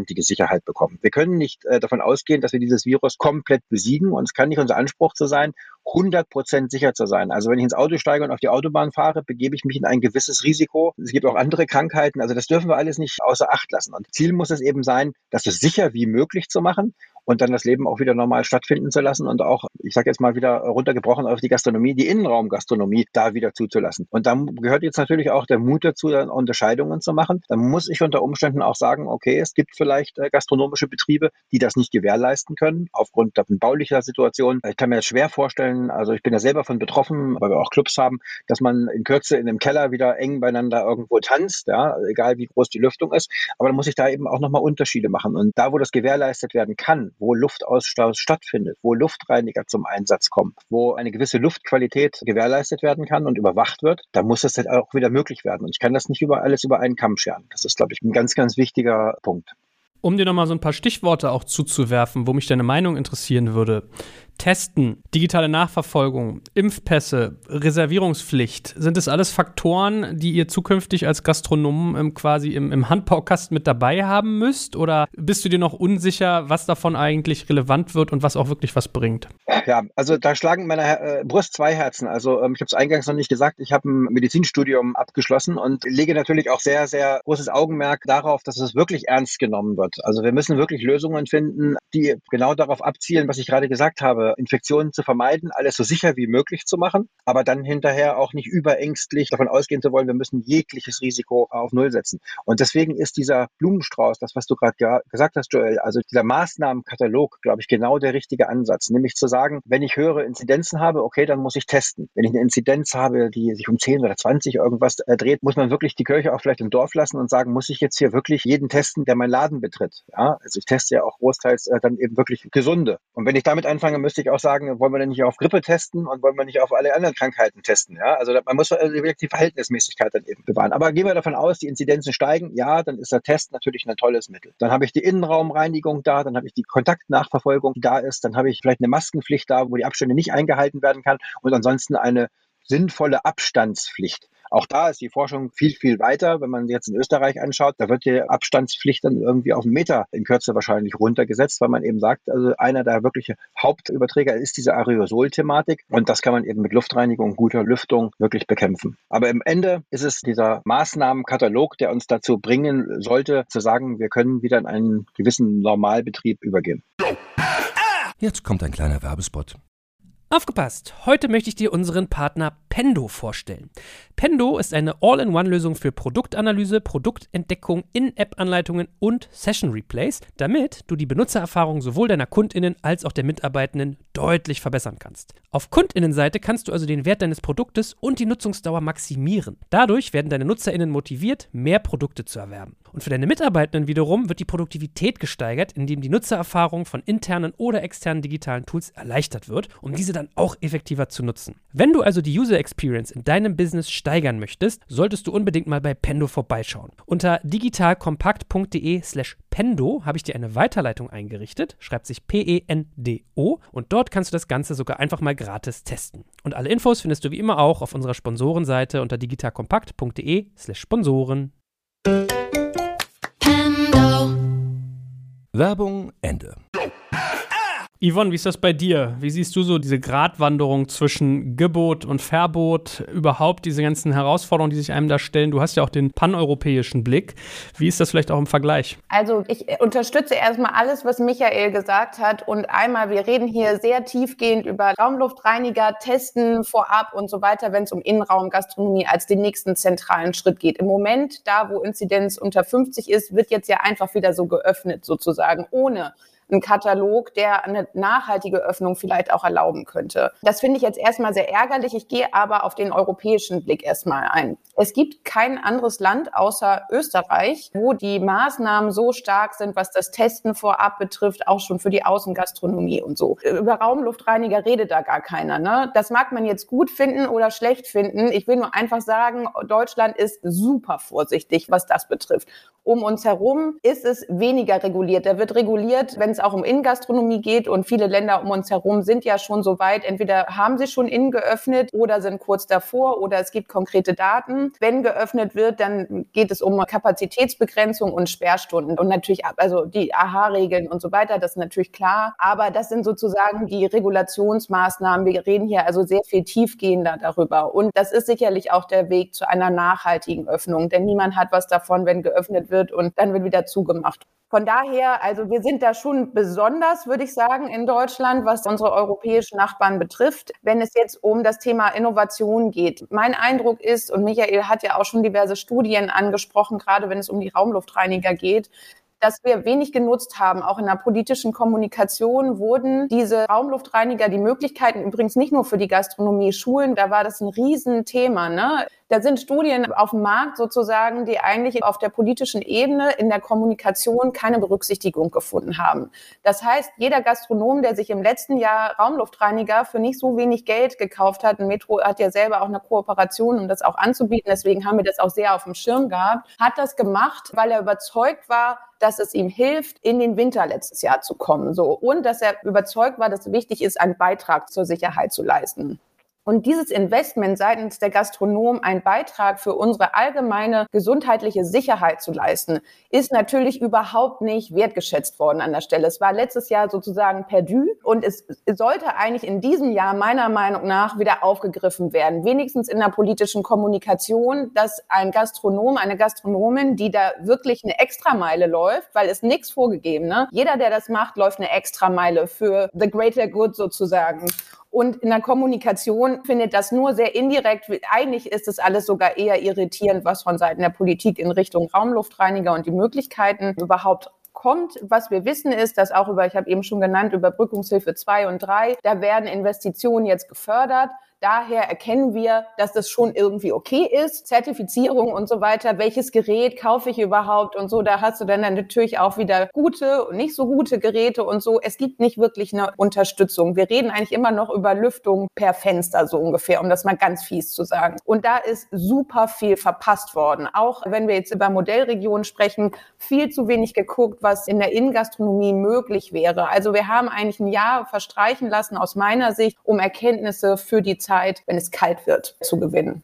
Speaker 4: hundertprozentige Sicherheit bekommen. Wir können nicht äh, davon ausgehen, dass wir dieses Virus komplett besiegen. Und es kann nicht unser Anspruch zu sein, 100 Prozent sicher zu sein. Also wenn ich ins Auto steige und auf die Autobahn fahre, begebe ich mich in ein gewisses Risiko. Es gibt auch andere Krankheiten. Also das dürfen wir alles nicht außer Acht lassen. Und Ziel muss es eben sein, das so sicher wie möglich zu machen und dann das Leben auch wieder normal stattfinden zu lassen und auch, ich sage jetzt mal wieder runtergebrochen auf die Gastronomie, die Innenraumgastronomie da wieder zuzulassen. Und dann gehört jetzt natürlich auch der Mut dazu, dann Unterscheidungen zu machen. Dann muss ich unter Umständen auch sagen, okay, es gibt vielleicht äh, gastronomische Betriebe, die das nicht gewährleisten können, aufgrund der baulicher Situation. Ich kann mir das schwer vorstellen, also ich bin ja selber von betroffen, weil wir auch Clubs haben, dass man in Kürze in einem Keller wieder eng beieinander irgendwo tanzt, ja, egal wie groß die Lüftung ist. Aber dann muss ich da eben auch nochmal Unterschiede machen. Und da, wo das gewährleistet werden kann, wo Luftaustausch stattfindet, wo Luftreiniger zum Einsatz kommen, wo eine gewisse Luftqualität gewährleistet werden kann und überwacht wird, da muss das halt auch wieder möglich werden. Und ich kann das nicht über alles über einen Kamm scheren. Das ist, glaube ich, ein ganz, ganz wichtiger Punkt.
Speaker 2: Um dir nochmal so ein paar Stichworte auch zuzuwerfen, wo mich deine Meinung interessieren würde. Testen, digitale Nachverfolgung, Impfpässe, Reservierungspflicht, sind das alles Faktoren, die ihr zukünftig als Gastronomen ähm, quasi im, im Handbaukasten mit dabei haben müsst? Oder bist du dir noch unsicher, was davon eigentlich relevant wird und was auch wirklich was bringt?
Speaker 4: Ja, also da schlagen meiner äh, Brust zwei Herzen. Also ähm, ich habe es eingangs noch nicht gesagt, ich habe ein Medizinstudium abgeschlossen und lege natürlich auch sehr, sehr großes Augenmerk darauf, dass es wirklich ernst genommen wird. Also wir müssen wirklich Lösungen finden, die genau darauf abzielen, was ich gerade gesagt habe Infektionen zu vermeiden, alles so sicher wie möglich zu machen, aber dann hinterher auch nicht überängstlich davon ausgehen zu wollen, wir müssen jegliches Risiko auf Null setzen. Und deswegen ist dieser Blumenstrauß, das, was du gerade gesagt hast, Joel, also dieser Maßnahmenkatalog, glaube ich, genau der richtige Ansatz. Nämlich zu sagen, wenn ich höhere Inzidenzen habe, okay, dann muss ich testen. Wenn ich eine Inzidenz habe, die sich um 10 oder 20 irgendwas äh, dreht, muss man wirklich die Kirche auch vielleicht im Dorf lassen und sagen, muss ich jetzt hier wirklich jeden testen, der meinen Laden betritt? Ja, also ich teste ja auch großteils äh, dann eben wirklich Gesunde. Und wenn ich damit anfange, müsste ich auch sagen, wollen wir denn nicht auf Grippe testen und wollen wir nicht auf alle anderen Krankheiten testen? Ja, also man muss also wirklich die Verhältnismäßigkeit dann eben bewahren. Aber gehen wir davon aus, die Inzidenzen steigen, ja, dann ist der Test natürlich ein tolles Mittel. Dann habe ich die Innenraumreinigung da, dann habe ich die Kontaktnachverfolgung, die da ist, dann habe ich vielleicht eine Maskenpflicht da, wo die Abstände nicht eingehalten werden kann und ansonsten eine sinnvolle Abstandspflicht. Auch da ist die Forschung viel, viel weiter. Wenn man jetzt in Österreich anschaut, da wird die Abstandspflicht dann irgendwie auf einen Meter in Kürze wahrscheinlich runtergesetzt, weil man eben sagt, also einer der wirkliche Hauptüberträger ist diese Aerosol-Thematik und das kann man eben mit Luftreinigung, guter Lüftung wirklich bekämpfen. Aber im Ende ist es dieser Maßnahmenkatalog, der uns dazu bringen sollte, zu sagen, wir können wieder in einen gewissen Normalbetrieb übergehen.
Speaker 1: Jetzt kommt ein kleiner Werbespot.
Speaker 2: Aufgepasst! Heute möchte ich dir unseren Partner Pendo vorstellen. Pendo ist eine All-in-One-Lösung für Produktanalyse, Produktentdeckung, In-App-Anleitungen und Session-Replays, damit du die Benutzererfahrung sowohl deiner KundInnen als auch der Mitarbeitenden deutlich verbessern kannst. Auf KundInnenseite kannst du also den Wert deines Produktes und die Nutzungsdauer maximieren. Dadurch werden deine NutzerInnen motiviert, mehr Produkte zu erwerben. Und für deine Mitarbeitenden wiederum wird die Produktivität gesteigert, indem die Nutzererfahrung von internen oder externen digitalen Tools erleichtert wird, um diese dann auch effektiver zu nutzen. Wenn du also die User Experience in deinem Business steigern möchtest, solltest du unbedingt mal bei Pendo vorbeischauen. Unter digitalkompakt.de/slash Pendo habe ich dir eine Weiterleitung eingerichtet, schreibt sich P-E-N-D-O und dort kannst du das Ganze sogar einfach mal gratis testen. Und alle Infos findest du wie immer auch auf unserer Sponsorenseite unter digitalkompakt.de/slash Sponsoren.
Speaker 1: Werbung Ende.
Speaker 2: Yvonne, wie ist das bei dir? Wie siehst du so diese Gratwanderung zwischen Gebot und Verbot, überhaupt diese ganzen Herausforderungen, die sich einem da stellen? Du hast ja auch den paneuropäischen Blick. Wie ist das vielleicht auch im Vergleich?
Speaker 3: Also ich unterstütze erstmal alles, was Michael gesagt hat. Und einmal, wir reden hier sehr tiefgehend über Raumluftreiniger, Testen vorab und so weiter, wenn es um Innenraumgastronomie als den nächsten zentralen Schritt geht. Im Moment, da wo Inzidenz unter 50 ist, wird jetzt ja einfach wieder so geöffnet sozusagen, ohne ein Katalog, der eine nachhaltige Öffnung vielleicht auch erlauben könnte. Das finde ich jetzt erstmal sehr ärgerlich. Ich gehe aber auf den europäischen Blick erstmal ein. Es gibt kein anderes Land außer Österreich, wo die Maßnahmen so stark sind, was das Testen vorab betrifft, auch schon für die Außengastronomie und so. Über Raumluftreiniger redet da gar keiner. Ne? Das mag man jetzt gut finden oder schlecht finden. Ich will nur einfach sagen, Deutschland ist super vorsichtig, was das betrifft. Um uns herum ist es weniger reguliert. Da wird reguliert, wenn es auch um Innengastronomie geht und viele Länder um uns herum sind ja schon so weit. Entweder haben sie schon innen geöffnet oder sind kurz davor oder es gibt konkrete Daten. Wenn geöffnet wird, dann geht es um Kapazitätsbegrenzung und Sperrstunden und natürlich also die AHA-Regeln und so weiter. Das ist natürlich klar. Aber das sind sozusagen die Regulationsmaßnahmen. Wir reden hier also sehr viel tiefgehender darüber. Und das ist sicherlich auch der Weg zu einer nachhaltigen Öffnung, denn niemand hat was davon, wenn geöffnet wird und dann wird wieder zugemacht. Von daher, also wir sind da schon besonders, würde ich sagen, in Deutschland, was unsere europäischen Nachbarn betrifft, wenn es jetzt um das Thema Innovation geht. Mein Eindruck ist, und Michael hat ja auch schon diverse Studien angesprochen, gerade wenn es um die Raumluftreiniger geht, dass wir wenig genutzt haben. Auch in der politischen Kommunikation wurden diese Raumluftreiniger, die Möglichkeiten übrigens nicht nur für die Gastronomie, Schulen, da war das ein Riesenthema. Ne? Da sind Studien auf dem Markt sozusagen, die eigentlich auf der politischen Ebene in der Kommunikation keine Berücksichtigung gefunden haben. Das heißt, jeder Gastronom, der sich im letzten Jahr Raumluftreiniger für nicht so wenig Geld gekauft hat, ein Metro hat ja selber auch eine Kooperation, um das auch anzubieten, deswegen haben wir das auch sehr auf dem Schirm gehabt, hat das gemacht, weil er überzeugt war, dass es ihm hilft, in den Winter letztes Jahr zu kommen. So. Und dass er überzeugt war, dass es wichtig ist, einen Beitrag zur Sicherheit zu leisten. Und dieses Investment seitens der Gastronomen, einen Beitrag für unsere allgemeine gesundheitliche Sicherheit zu leisten, ist natürlich überhaupt nicht wertgeschätzt worden an der Stelle. Es war letztes Jahr sozusagen perdu und es sollte eigentlich in diesem Jahr meiner Meinung nach wieder aufgegriffen werden. Wenigstens in der politischen Kommunikation, dass ein Gastronom, eine Gastronomin, die da wirklich eine Extrameile läuft, weil es nichts vorgegeben, ne? Jeder, der das macht, läuft eine Extrameile für the greater good sozusagen. Und in der Kommunikation findet das nur sehr indirekt. Eigentlich ist es alles sogar eher irritierend, was von Seiten der Politik in Richtung Raumluftreiniger und die Möglichkeiten überhaupt kommt. Was wir wissen ist, dass auch über, ich habe eben schon genannt, Überbrückungshilfe 2 und 3, da werden Investitionen jetzt gefördert. Daher erkennen wir, dass das schon irgendwie okay ist. Zertifizierung und so weiter. Welches Gerät kaufe ich überhaupt und so. Da hast du dann natürlich auch wieder gute und nicht so gute Geräte und so. Es gibt nicht wirklich eine Unterstützung. Wir reden eigentlich immer noch über Lüftung per Fenster so ungefähr, um das mal ganz fies zu sagen. Und da ist super viel verpasst worden. Auch wenn wir jetzt über Modellregionen sprechen, viel zu wenig geguckt, was in der Innengastronomie möglich wäre. Also wir haben eigentlich ein Jahr verstreichen lassen aus meiner Sicht, um Erkenntnisse für die Zeit Zeit, wenn es kalt wird, zu gewinnen.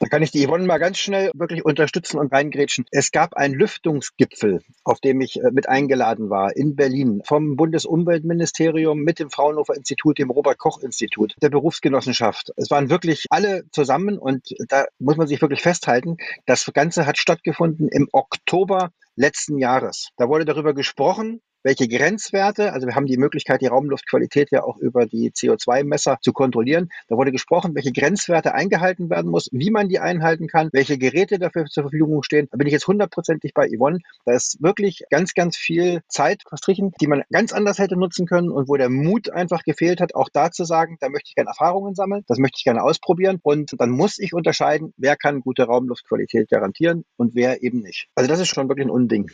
Speaker 4: Da kann ich die Yvonne mal ganz schnell wirklich unterstützen und reingrätschen. Es gab einen Lüftungsgipfel, auf dem ich äh, mit eingeladen war in Berlin vom Bundesumweltministerium mit dem Fraunhofer Institut, dem Robert-Koch-Institut, der Berufsgenossenschaft. Es waren wirklich alle zusammen und da muss man sich wirklich festhalten, das Ganze hat stattgefunden im Oktober letzten Jahres. Da wurde darüber gesprochen, welche Grenzwerte, also wir haben die Möglichkeit, die Raumluftqualität ja auch über die CO2-Messer zu kontrollieren. Da wurde gesprochen, welche Grenzwerte eingehalten werden muss, wie man die einhalten kann, welche Geräte dafür zur Verfügung stehen. Da bin ich jetzt hundertprozentig bei Yvonne. Da ist wirklich ganz, ganz viel Zeit verstrichen, die man ganz anders hätte nutzen können und wo der Mut einfach gefehlt hat, auch da zu sagen, da möchte ich gerne Erfahrungen sammeln, das möchte ich gerne ausprobieren und dann muss ich unterscheiden, wer kann gute Raumluftqualität garantieren und wer eben nicht. Also das ist schon wirklich ein Unding.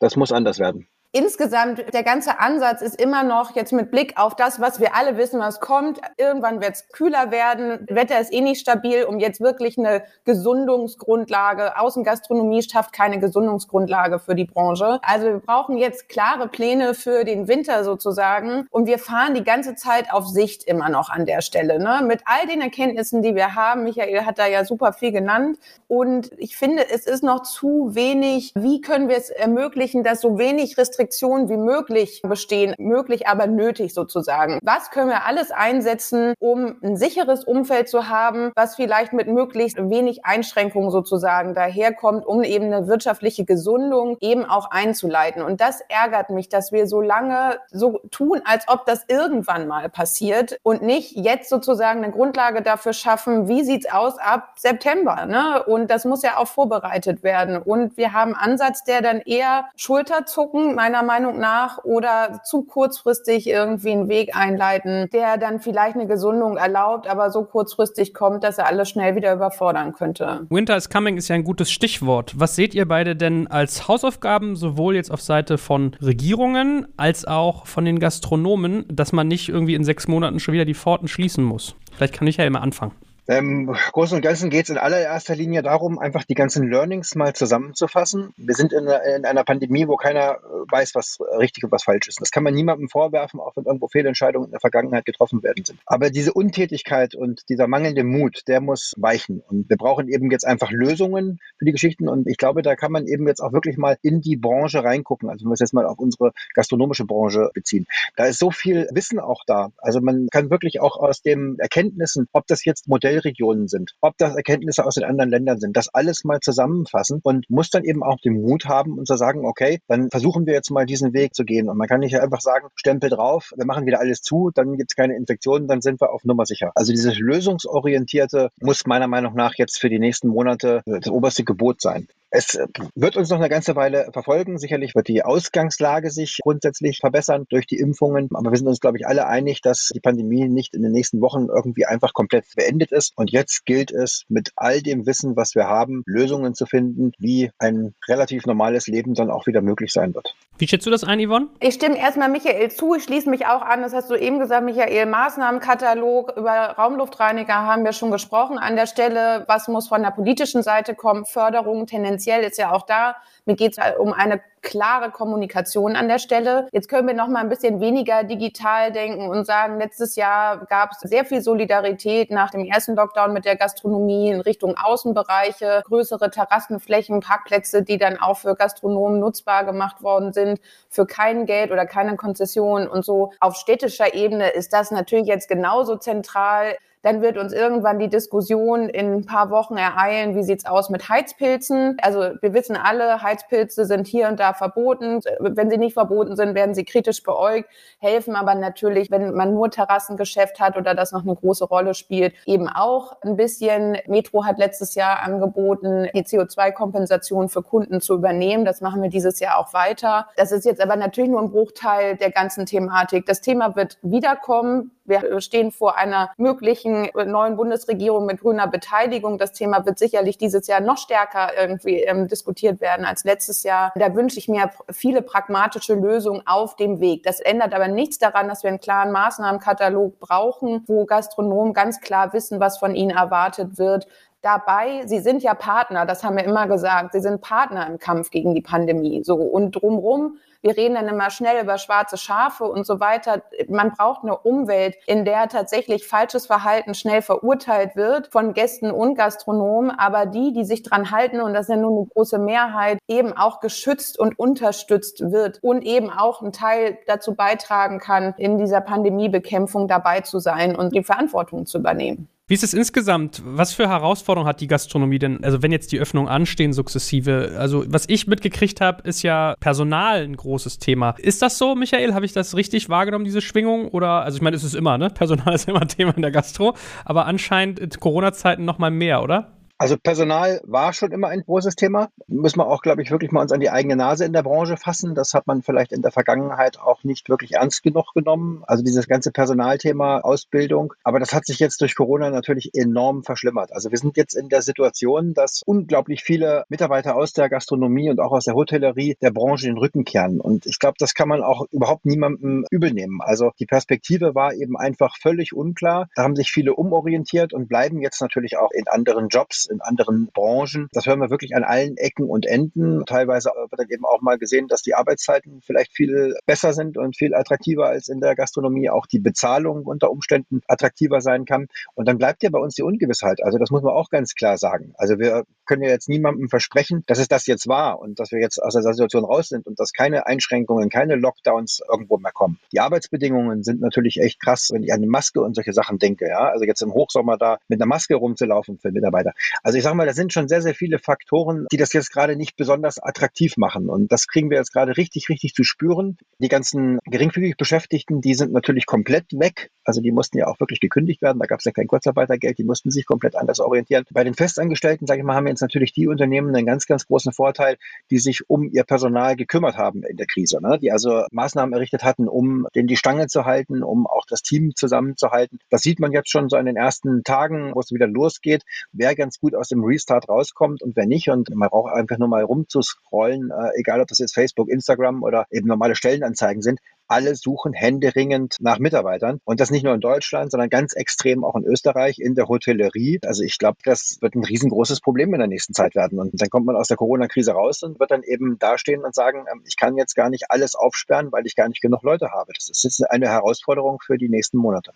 Speaker 4: Das muss anders werden.
Speaker 3: Insgesamt, der ganze Ansatz ist immer noch jetzt mit Blick auf das, was wir alle wissen, was kommt. Irgendwann wird es kühler werden. Wetter ist eh nicht stabil, um jetzt wirklich eine Gesundungsgrundlage. Außengastronomie schafft keine Gesundungsgrundlage für die Branche. Also wir brauchen jetzt klare Pläne für den Winter sozusagen. Und wir fahren die ganze Zeit auf Sicht immer noch an der Stelle. Ne? Mit all den Erkenntnissen, die wir haben. Michael hat da ja super viel genannt. Und ich finde, es ist noch zu wenig. Wie können wir es ermöglichen, dass so wenig Restriktionen Restriktionen wie möglich bestehen, möglich aber nötig sozusagen. Was können wir alles einsetzen, um ein sicheres Umfeld zu haben, was vielleicht mit möglichst wenig Einschränkungen sozusagen daherkommt, um eben eine wirtschaftliche Gesundung eben auch einzuleiten. Und das ärgert mich, dass wir so lange so tun, als ob das irgendwann mal passiert und nicht jetzt sozusagen eine Grundlage dafür schaffen, wie sieht's aus ab September, ne? Und das muss ja auch vorbereitet werden. Und wir haben einen Ansatz, der dann eher Schulterzucken, meiner Meinung nach oder zu kurzfristig irgendwie einen Weg einleiten, der dann vielleicht eine Gesundung erlaubt, aber so kurzfristig kommt, dass er alles schnell wieder überfordern könnte.
Speaker 2: Winter is coming ist ja ein gutes Stichwort. Was seht ihr beide denn als Hausaufgaben, sowohl jetzt auf Seite von Regierungen als auch von den Gastronomen, dass man nicht irgendwie in sechs Monaten schon wieder die Pforten schließen muss? Vielleicht kann ich ja immer anfangen.
Speaker 4: Im Großen und Ganzen geht es in allererster Linie darum, einfach die ganzen Learnings mal zusammenzufassen. Wir sind in, in, einer Pandemie, wo keiner weiß, was richtig und was falsch ist. Das kann man niemandem vorwerfen, auch wenn irgendwo Fehlentscheidungen in der Vergangenheit getroffen werden sind. Aber diese Untätigkeit und dieser mangelnde Mut, der muss weichen. Und wir brauchen eben jetzt einfach Lösungen für die Geschichten. Und ich glaube, da kann man eben jetzt auch wirklich mal in die Branche reingucken. Also wenn wir es jetzt mal auf unsere gastronomische Branche beziehen. Da ist so viel Wissen auch da. Also man kann wirklich auch aus den Erkenntnissen, ob das jetzt Modell Hotelregionen sind, ob das Erkenntnisse aus den anderen Ländern sind, das alles mal zusammenfassen und muss dann eben auch den Mut haben und zu sagen, okay, dann versuchen wir jetzt mal diesen Weg zu gehen. Und man kann nicht einfach sagen, Stempel drauf, wir machen wieder alles zu, dann gibt es keine Infektionen, dann sind wir auf Nummer sicher. Also dieses lösungsorientierte muss meiner Meinung nach jetzt für die nächsten Monate das oberste Gebot sein. Es wird uns noch eine ganze Weile verfolgen. Sicherlich wird die Ausgangslage sich grundsätzlich verbessern durch die Impfungen. Aber wir sind uns, glaube ich, alle einig, dass die Pandemie nicht in den nächsten Wochen irgendwie einfach komplett beendet ist. Und jetzt gilt es, mit all dem Wissen, was wir haben, Lösungen zu finden, wie ein relativ normales Leben dann auch wieder möglich sein wird.
Speaker 2: Wie schätzt du das ein, Yvonne?
Speaker 3: Ich stimme erstmal Michael zu. Ich schließe mich auch an. Das hast du eben gesagt, Michael. Maßnahmenkatalog über Raumluftreiniger haben wir schon gesprochen. An der Stelle, was muss von der politischen Seite kommen? Förderung tendenziell ist ja auch da, mir geht es um eine klare Kommunikation an der Stelle. Jetzt können wir noch mal ein bisschen weniger digital denken und sagen, letztes Jahr gab es sehr viel Solidarität nach dem ersten Lockdown mit der Gastronomie in Richtung Außenbereiche, größere Terrassenflächen, Parkplätze, die dann auch für Gastronomen nutzbar gemacht worden sind, für kein Geld oder keine Konzession und so. Auf städtischer Ebene ist das natürlich jetzt genauso zentral dann wird uns irgendwann die Diskussion in ein paar Wochen ereilen, wie sieht's aus mit Heizpilzen. Also wir wissen alle, Heizpilze sind hier und da verboten. Wenn sie nicht verboten sind, werden sie kritisch beäugt, helfen aber natürlich, wenn man nur Terrassengeschäft hat oder das noch eine große Rolle spielt, eben auch ein bisschen. Metro hat letztes Jahr angeboten, die CO2-Kompensation für Kunden zu übernehmen. Das machen wir dieses Jahr auch weiter. Das ist jetzt aber natürlich nur ein Bruchteil der ganzen Thematik. Das Thema wird wiederkommen. Wir stehen vor einer möglichen neuen Bundesregierung mit grüner Beteiligung. Das Thema wird sicherlich dieses Jahr noch stärker irgendwie ähm, diskutiert werden als letztes Jahr. Da wünsche ich mir viele pragmatische Lösungen auf dem Weg. Das ändert aber nichts daran, dass wir einen klaren Maßnahmenkatalog brauchen, wo Gastronomen ganz klar wissen, was von ihnen erwartet wird dabei, sie sind ja Partner, das haben wir immer gesagt, sie sind Partner im Kampf gegen die Pandemie. So und drumrum wir reden dann immer schnell über schwarze Schafe und so weiter. Man braucht eine Umwelt, in der tatsächlich falsches Verhalten schnell verurteilt wird von Gästen und Gastronomen, aber die, die sich dran halten, und das ist ja nun eine große Mehrheit, eben auch geschützt und unterstützt wird und eben auch einen Teil dazu beitragen kann, in dieser Pandemiebekämpfung dabei zu sein und die Verantwortung zu übernehmen.
Speaker 2: Wie ist es insgesamt? Was für Herausforderungen hat die Gastronomie denn? Also wenn jetzt die Öffnungen anstehen sukzessive, also was ich mitgekriegt habe, ist ja Personal ein großes Thema. Ist das so, Michael? Habe ich das richtig wahrgenommen, diese Schwingung? Oder, also ich meine, es ist immer, ne? Personal ist immer Thema in der Gastro, aber anscheinend in Corona-Zeiten noch mal mehr, oder?
Speaker 4: Also Personal war schon immer ein großes Thema. Müssen wir auch, glaube ich, wirklich mal uns an die eigene Nase in der Branche fassen. Das hat man vielleicht in der Vergangenheit auch nicht wirklich ernst genug genommen. Also dieses ganze Personalthema, Ausbildung. Aber das hat sich jetzt durch Corona natürlich enorm verschlimmert. Also wir sind jetzt in der Situation, dass unglaublich viele Mitarbeiter aus der Gastronomie und auch aus der Hotellerie der Branche den Rücken kehren. Und ich glaube, das kann man auch überhaupt niemandem übel nehmen. Also die Perspektive war eben einfach völlig unklar. Da haben sich viele umorientiert und bleiben jetzt natürlich auch in anderen Jobs in anderen Branchen. Das hören wir wirklich an allen Ecken und Enden. Teilweise wird dann eben auch mal gesehen, dass die Arbeitszeiten vielleicht viel besser sind und viel attraktiver als in der Gastronomie. Auch die Bezahlung unter Umständen attraktiver sein kann. Und dann bleibt ja bei uns die Ungewissheit. Also das muss man auch ganz klar sagen. Also wir können ja jetzt niemandem versprechen, dass es das jetzt war und dass wir jetzt aus der Situation raus sind und dass keine Einschränkungen, keine Lockdowns irgendwo mehr kommen. Die Arbeitsbedingungen sind natürlich echt krass, wenn ich an die Maske und solche Sachen denke. Ja, also jetzt im Hochsommer da mit einer Maske rumzulaufen für Mitarbeiter. Also ich sage mal, da sind schon sehr, sehr viele Faktoren, die das jetzt gerade nicht besonders attraktiv machen. Und das kriegen wir jetzt gerade richtig, richtig zu spüren. Die ganzen geringfügig Beschäftigten, die sind natürlich komplett weg. Also die mussten ja auch wirklich gekündigt werden. Da gab es ja kein Kurzarbeitergeld. Die mussten sich komplett anders orientieren. Bei den Festangestellten, sage ich mal, haben jetzt natürlich die Unternehmen einen ganz, ganz großen Vorteil, die sich um ihr Personal gekümmert haben in der Krise. Ne? Die also Maßnahmen errichtet hatten, um den die Stange zu halten, um auch das Team zusammenzuhalten. Das sieht man jetzt schon so in den ersten Tagen, wo es wieder losgeht. Wer ganz gut aus dem Restart rauskommt und wer nicht. Und man braucht einfach nur mal rumzuscrollen, äh, egal ob das jetzt Facebook, Instagram oder eben normale Stellenanzeigen sind. Alle suchen händeringend nach Mitarbeitern. Und das nicht nur in Deutschland, sondern ganz extrem auch in Österreich, in der Hotellerie. Also ich glaube, das wird ein riesengroßes Problem in der nächsten Zeit werden. Und dann kommt man aus der Corona-Krise raus und wird dann eben dastehen und sagen, ähm, ich kann jetzt gar nicht alles aufsperren, weil ich gar nicht genug Leute habe. Das ist jetzt eine Herausforderung für die nächsten Monate.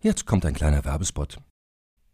Speaker 1: Jetzt kommt ein kleiner Werbespot.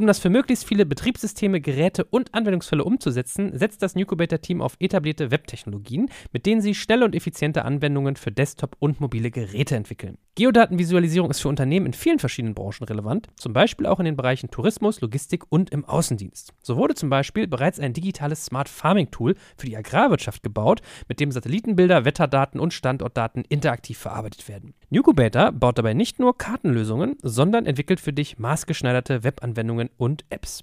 Speaker 2: um das für möglichst viele Betriebssysteme, Geräte und Anwendungsfälle umzusetzen, setzt das Nucubator-Team auf etablierte Webtechnologien, mit denen sie schnelle und effiziente Anwendungen für Desktop und mobile Geräte entwickeln. Geodatenvisualisierung ist für Unternehmen in vielen verschiedenen Branchen relevant, zum Beispiel auch in den Bereichen Tourismus, Logistik und im Außendienst. So wurde zum Beispiel bereits ein digitales Smart Farming Tool für die Agrarwirtschaft gebaut, mit dem Satellitenbilder, Wetterdaten und Standortdaten interaktiv verarbeitet werden. Nucubator baut dabei nicht nur Kartenlösungen, sondern entwickelt für dich maßgeschneiderte Webanwendungen und Apps.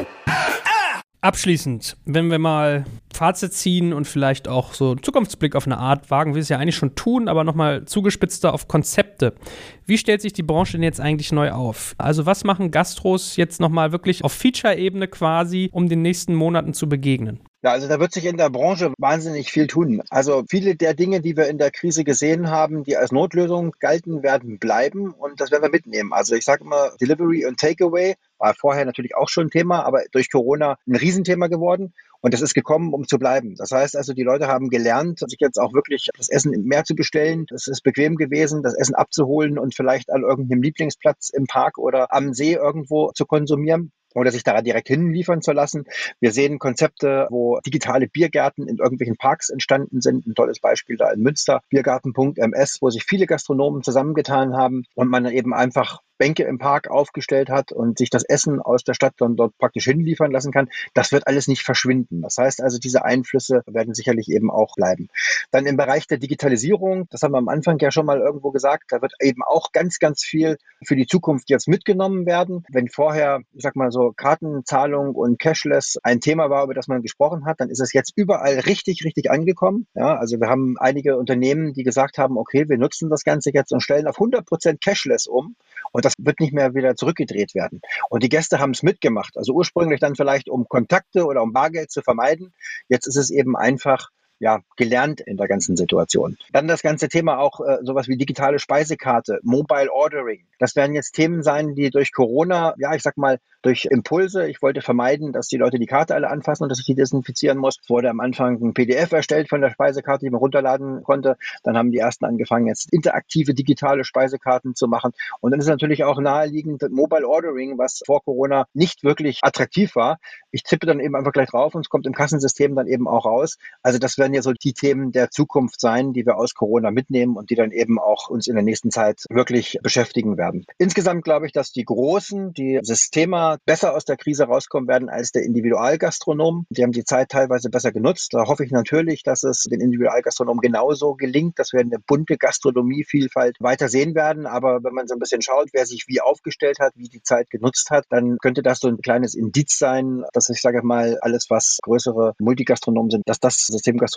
Speaker 2: Abschließend, wenn wir mal Fazit ziehen und vielleicht auch so einen Zukunftsblick auf eine Art wagen, wir es ja eigentlich schon tun, aber nochmal zugespitzter auf Konzepte. Wie stellt sich die Branche denn jetzt eigentlich neu auf? Also was machen Gastros jetzt nochmal wirklich auf Feature-Ebene quasi, um den nächsten Monaten zu begegnen?
Speaker 4: Ja, also da wird sich in der Branche wahnsinnig viel tun. Also viele der Dinge, die wir in der Krise gesehen haben, die als Notlösung galten, werden bleiben und das werden wir mitnehmen. Also ich sage immer, Delivery und Takeaway war vorher natürlich auch schon ein Thema, aber durch Corona ein Riesenthema geworden. Und das ist gekommen, um zu bleiben. Das heißt also, die Leute haben gelernt, sich jetzt auch wirklich das Essen mehr zu bestellen. Es ist bequem gewesen, das Essen abzuholen und vielleicht an irgendeinem Lieblingsplatz im Park oder am See irgendwo zu konsumieren oder sich da direkt hinliefern zu lassen. Wir sehen Konzepte, wo digitale Biergärten in irgendwelchen Parks entstanden sind. Ein tolles Beispiel da in Münster, Biergarten.ms, wo sich viele Gastronomen zusammengetan haben und man eben einfach Bänke im Park aufgestellt hat und sich das Essen aus der Stadt dann dort praktisch hinliefern lassen kann, das wird alles nicht verschwinden. Das heißt also, diese Einflüsse werden sicherlich eben auch bleiben. Dann im Bereich der Digitalisierung, das haben wir am Anfang ja schon mal irgendwo gesagt, da wird eben auch ganz, ganz viel für die Zukunft jetzt mitgenommen werden. Wenn vorher, ich sag mal so, Kartenzahlung und Cashless ein Thema war, über das man gesprochen hat, dann ist es jetzt überall richtig, richtig angekommen. Ja, also wir haben einige Unternehmen, die gesagt haben, okay, wir nutzen das Ganze jetzt und stellen auf 100 Prozent Cashless um. Und das wird nicht mehr wieder zurückgedreht werden. Und die Gäste haben es mitgemacht. Also ursprünglich dann vielleicht, um Kontakte oder um Bargeld zu vermeiden. Jetzt ist es eben einfach ja, gelernt in der ganzen Situation. Dann das ganze Thema auch äh, sowas wie digitale Speisekarte, Mobile Ordering. Das werden jetzt Themen sein, die durch Corona, ja, ich sag mal, durch Impulse, ich wollte vermeiden, dass die Leute die Karte alle anfassen und dass ich die desinfizieren muss. Wurde am Anfang ein PDF erstellt von der Speisekarte, die man runterladen konnte. Dann haben die ersten angefangen, jetzt interaktive digitale Speisekarten zu machen. Und dann ist natürlich auch naheliegend Mobile Ordering, was vor Corona nicht wirklich attraktiv war. Ich tippe dann eben einfach gleich drauf und es kommt im Kassensystem dann eben auch raus. Also das werden ja so die Themen der Zukunft sein, die wir aus Corona mitnehmen und die dann eben auch uns in der nächsten Zeit wirklich beschäftigen werden. Insgesamt glaube ich, dass die Großen, die Systeme besser aus der Krise rauskommen werden als der Individualgastronom. Die haben die Zeit teilweise besser genutzt. Da hoffe ich natürlich, dass es den Individualgastronomen genauso gelingt, dass wir eine bunte Gastronomievielfalt weiter sehen werden. Aber wenn man so ein bisschen schaut, wer sich wie aufgestellt hat, wie die Zeit genutzt hat, dann könnte das so ein kleines Indiz sein, dass ich sage mal, alles, was größere Multigastronomen sind, dass das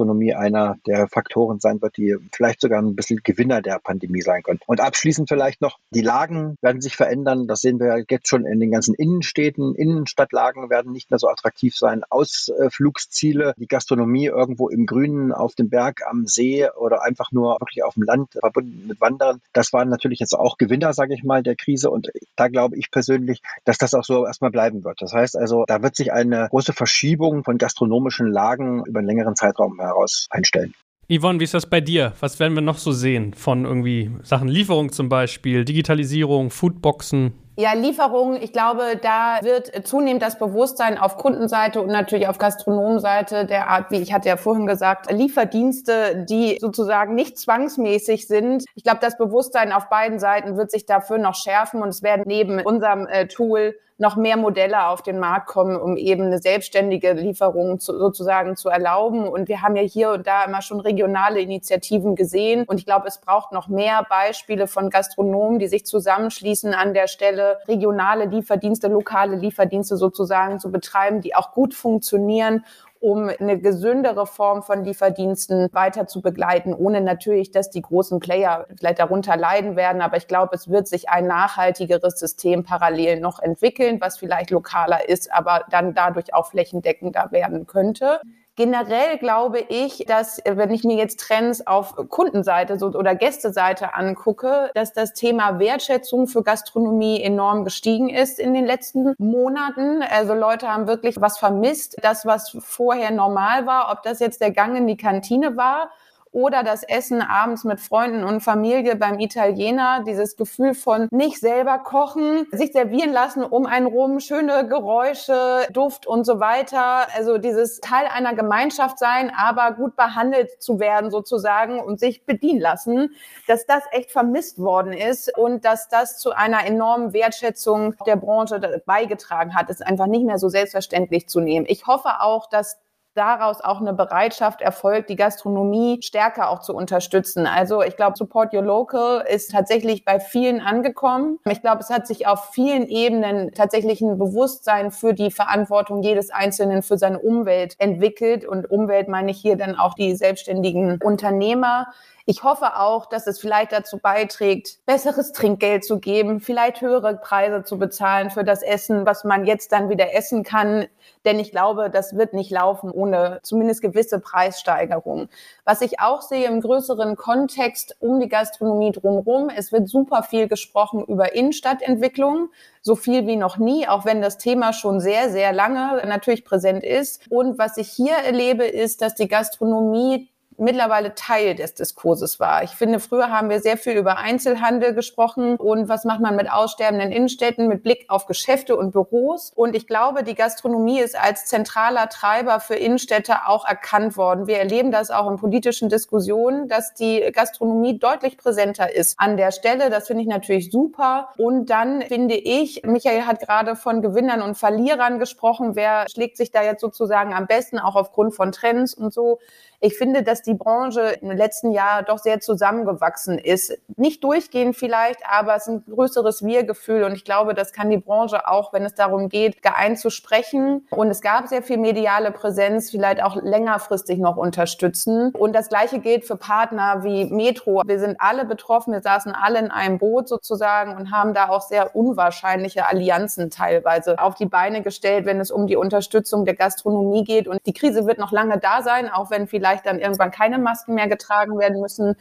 Speaker 4: Systemgastronomie einer der Faktoren sein wird, die vielleicht sogar ein bisschen Gewinner der Pandemie sein können. Und abschließend vielleicht noch, die Lagen werden sich verändern. Das sehen wir jetzt schon in den ganzen Innen Innenstädten, Innenstadtlagen werden nicht mehr so attraktiv sein. Ausflugsziele, die Gastronomie irgendwo im Grünen, auf dem Berg, am See oder einfach nur wirklich auf dem Land verbunden mit Wandern. Das waren natürlich jetzt auch Gewinner, sage ich mal, der Krise. Und da glaube ich persönlich, dass das auch so erstmal bleiben wird. Das heißt also, da wird sich eine große Verschiebung von gastronomischen Lagen über einen längeren Zeitraum heraus einstellen.
Speaker 2: Yvonne, wie ist das bei dir? Was werden wir noch so sehen von irgendwie Sachen Lieferung zum Beispiel, Digitalisierung, Foodboxen?
Speaker 3: Ja, Lieferungen, ich glaube, da wird zunehmend das Bewusstsein auf Kundenseite und natürlich auf Gastronomenseite der Art, wie ich hatte ja vorhin gesagt, Lieferdienste, die sozusagen nicht zwangsmäßig sind. Ich glaube, das Bewusstsein auf beiden Seiten wird sich dafür noch schärfen und es werden neben unserem äh, Tool noch mehr Modelle auf den Markt kommen, um eben eine selbstständige Lieferung zu, sozusagen zu erlauben. Und wir haben ja hier und da immer schon regionale Initiativen gesehen. Und ich glaube, es braucht noch mehr Beispiele von Gastronomen, die sich zusammenschließen an der Stelle, regionale Lieferdienste, lokale Lieferdienste sozusagen zu betreiben, die auch gut funktionieren um eine gesündere Form von Lieferdiensten weiter zu begleiten, ohne natürlich, dass die großen Player vielleicht darunter leiden werden. Aber ich glaube, es wird sich ein nachhaltigeres System parallel noch entwickeln, was vielleicht lokaler ist, aber dann dadurch auch flächendeckender werden könnte. Generell glaube ich, dass wenn ich mir jetzt Trends auf Kundenseite oder Gästeseite angucke, dass das Thema Wertschätzung für Gastronomie enorm gestiegen ist in den letzten Monaten. Also Leute haben wirklich was vermisst, das was vorher normal war, ob das jetzt der Gang in die Kantine war oder das Essen abends mit Freunden und Familie beim Italiener, dieses Gefühl von nicht selber kochen, sich servieren lassen um einen rum, schöne Geräusche, Duft und so weiter. Also dieses Teil einer Gemeinschaft sein, aber gut behandelt zu werden sozusagen und sich bedienen lassen, dass das echt vermisst worden ist und dass das zu einer enormen Wertschätzung der Branche beigetragen hat, es einfach nicht mehr so selbstverständlich zu nehmen. Ich hoffe auch, dass daraus auch eine Bereitschaft erfolgt, die Gastronomie stärker auch zu unterstützen. Also ich glaube, Support Your Local ist tatsächlich bei vielen angekommen. Ich glaube, es hat sich auf vielen Ebenen tatsächlich ein Bewusstsein für die Verantwortung jedes Einzelnen für seine Umwelt entwickelt. Und Umwelt meine ich hier dann auch die selbstständigen Unternehmer. Ich hoffe auch, dass es vielleicht dazu beiträgt, besseres Trinkgeld zu geben, vielleicht höhere Preise zu bezahlen für das Essen, was man jetzt dann wieder essen kann. Denn ich glaube, das wird nicht laufen ohne zumindest gewisse Preissteigerungen. Was ich auch sehe im größeren Kontext um die Gastronomie drumherum, es wird super viel gesprochen über Innenstadtentwicklung, so viel wie noch nie, auch wenn das Thema schon sehr, sehr lange natürlich präsent ist. Und was ich hier erlebe, ist, dass die Gastronomie mittlerweile Teil des Diskurses war. Ich finde, früher haben wir sehr viel über Einzelhandel gesprochen und was macht man mit aussterbenden Innenstädten mit Blick auf Geschäfte und Büros. Und ich glaube, die Gastronomie ist als zentraler Treiber für Innenstädte auch erkannt worden. Wir erleben das auch in politischen Diskussionen, dass die Gastronomie deutlich präsenter ist an der Stelle. Das finde ich natürlich super. Und dann finde ich, Michael hat gerade von Gewinnern und Verlierern gesprochen. Wer schlägt sich da jetzt sozusagen am besten, auch aufgrund von Trends und so? Ich finde, dass die Branche im letzten Jahr doch sehr zusammengewachsen ist. Nicht durchgehend vielleicht, aber es ist ein größeres Wir-Gefühl. Und ich glaube, das kann die Branche auch, wenn es darum geht, geeint zu sprechen. Und es gab sehr viel mediale Präsenz, vielleicht auch längerfristig noch unterstützen. Und das Gleiche gilt für Partner wie Metro. Wir sind alle betroffen. Wir saßen alle in einem Boot sozusagen und haben da auch sehr unwahrscheinliche Allianzen teilweise auf die Beine gestellt, wenn es um die Unterstützung der Gastronomie geht. Und die Krise wird noch lange da sein, auch wenn vielleicht dann irgendwann keine Masken mehr getragen werden müssen.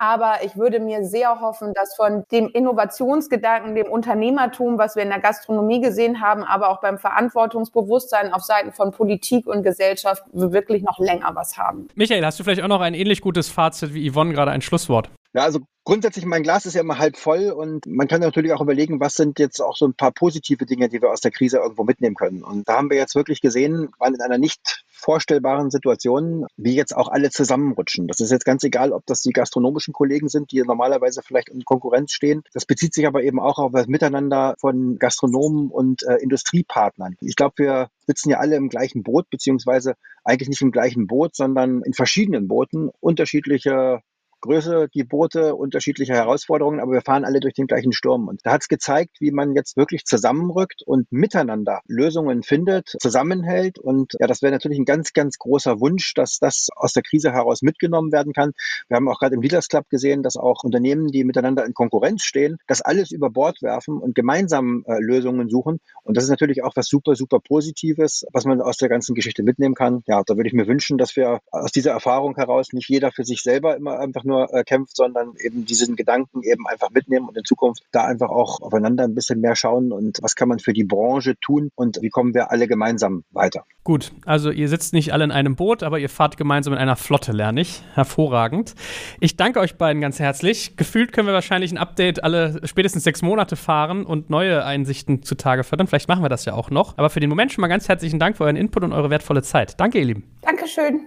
Speaker 3: Aber ich würde mir sehr hoffen, dass von dem Innovationsgedanken, dem Unternehmertum, was wir in der Gastronomie gesehen haben, aber auch beim Verantwortungsbewusstsein auf Seiten von Politik und Gesellschaft wir wirklich noch länger was haben.
Speaker 2: Michael, hast du vielleicht auch noch ein ähnlich gutes Fazit wie Yvonne gerade ein Schlusswort?
Speaker 4: Ja, also grundsätzlich, mein Glas ist ja immer halb voll und man kann natürlich auch überlegen, was sind jetzt auch so ein paar positive Dinge, die wir aus der Krise irgendwo mitnehmen können. Und da haben wir jetzt wirklich gesehen, weil in einer nicht vorstellbaren Situation, wie jetzt auch alle zusammenrutschen. Das ist jetzt ganz egal, ob das die gastronomischen Kollegen sind, die normalerweise vielleicht in Konkurrenz stehen. Das bezieht sich aber eben auch auf das Miteinander von Gastronomen und äh, Industriepartnern. Ich glaube, wir sitzen ja alle im gleichen Boot, beziehungsweise eigentlich nicht im gleichen Boot, sondern in verschiedenen Booten, unterschiedliche Größe, die Boote, unterschiedliche Herausforderungen, aber wir fahren alle durch den gleichen Sturm. Und da hat es gezeigt, wie man jetzt wirklich zusammenrückt und miteinander Lösungen findet, zusammenhält. Und ja, das wäre natürlich ein ganz, ganz großer Wunsch, dass das aus der Krise heraus mitgenommen werden kann. Wir haben auch gerade im Leaders Club gesehen, dass auch Unternehmen, die miteinander in Konkurrenz stehen, das alles über Bord werfen und gemeinsam äh, Lösungen suchen. Und das ist natürlich auch was super, super Positives, was man aus der ganzen Geschichte mitnehmen kann. Ja, da würde ich mir wünschen, dass wir aus dieser Erfahrung heraus nicht jeder für sich selber immer einfach nur äh, kämpft, sondern eben diesen Gedanken eben einfach mitnehmen und in Zukunft da einfach auch aufeinander ein bisschen mehr schauen und was kann man für die Branche tun und wie kommen wir alle gemeinsam weiter.
Speaker 2: Gut, also ihr sitzt nicht alle in einem Boot, aber ihr fahrt gemeinsam in einer Flotte, lerne ich. Hervorragend. Ich danke euch beiden ganz herzlich. Gefühlt können wir wahrscheinlich ein Update alle spätestens sechs Monate fahren und neue Einsichten zutage fördern. Vielleicht machen wir das ja auch noch. Aber für den Moment schon mal ganz herzlichen Dank für euren Input und eure wertvolle Zeit. Danke, ihr Lieben.
Speaker 3: Dankeschön.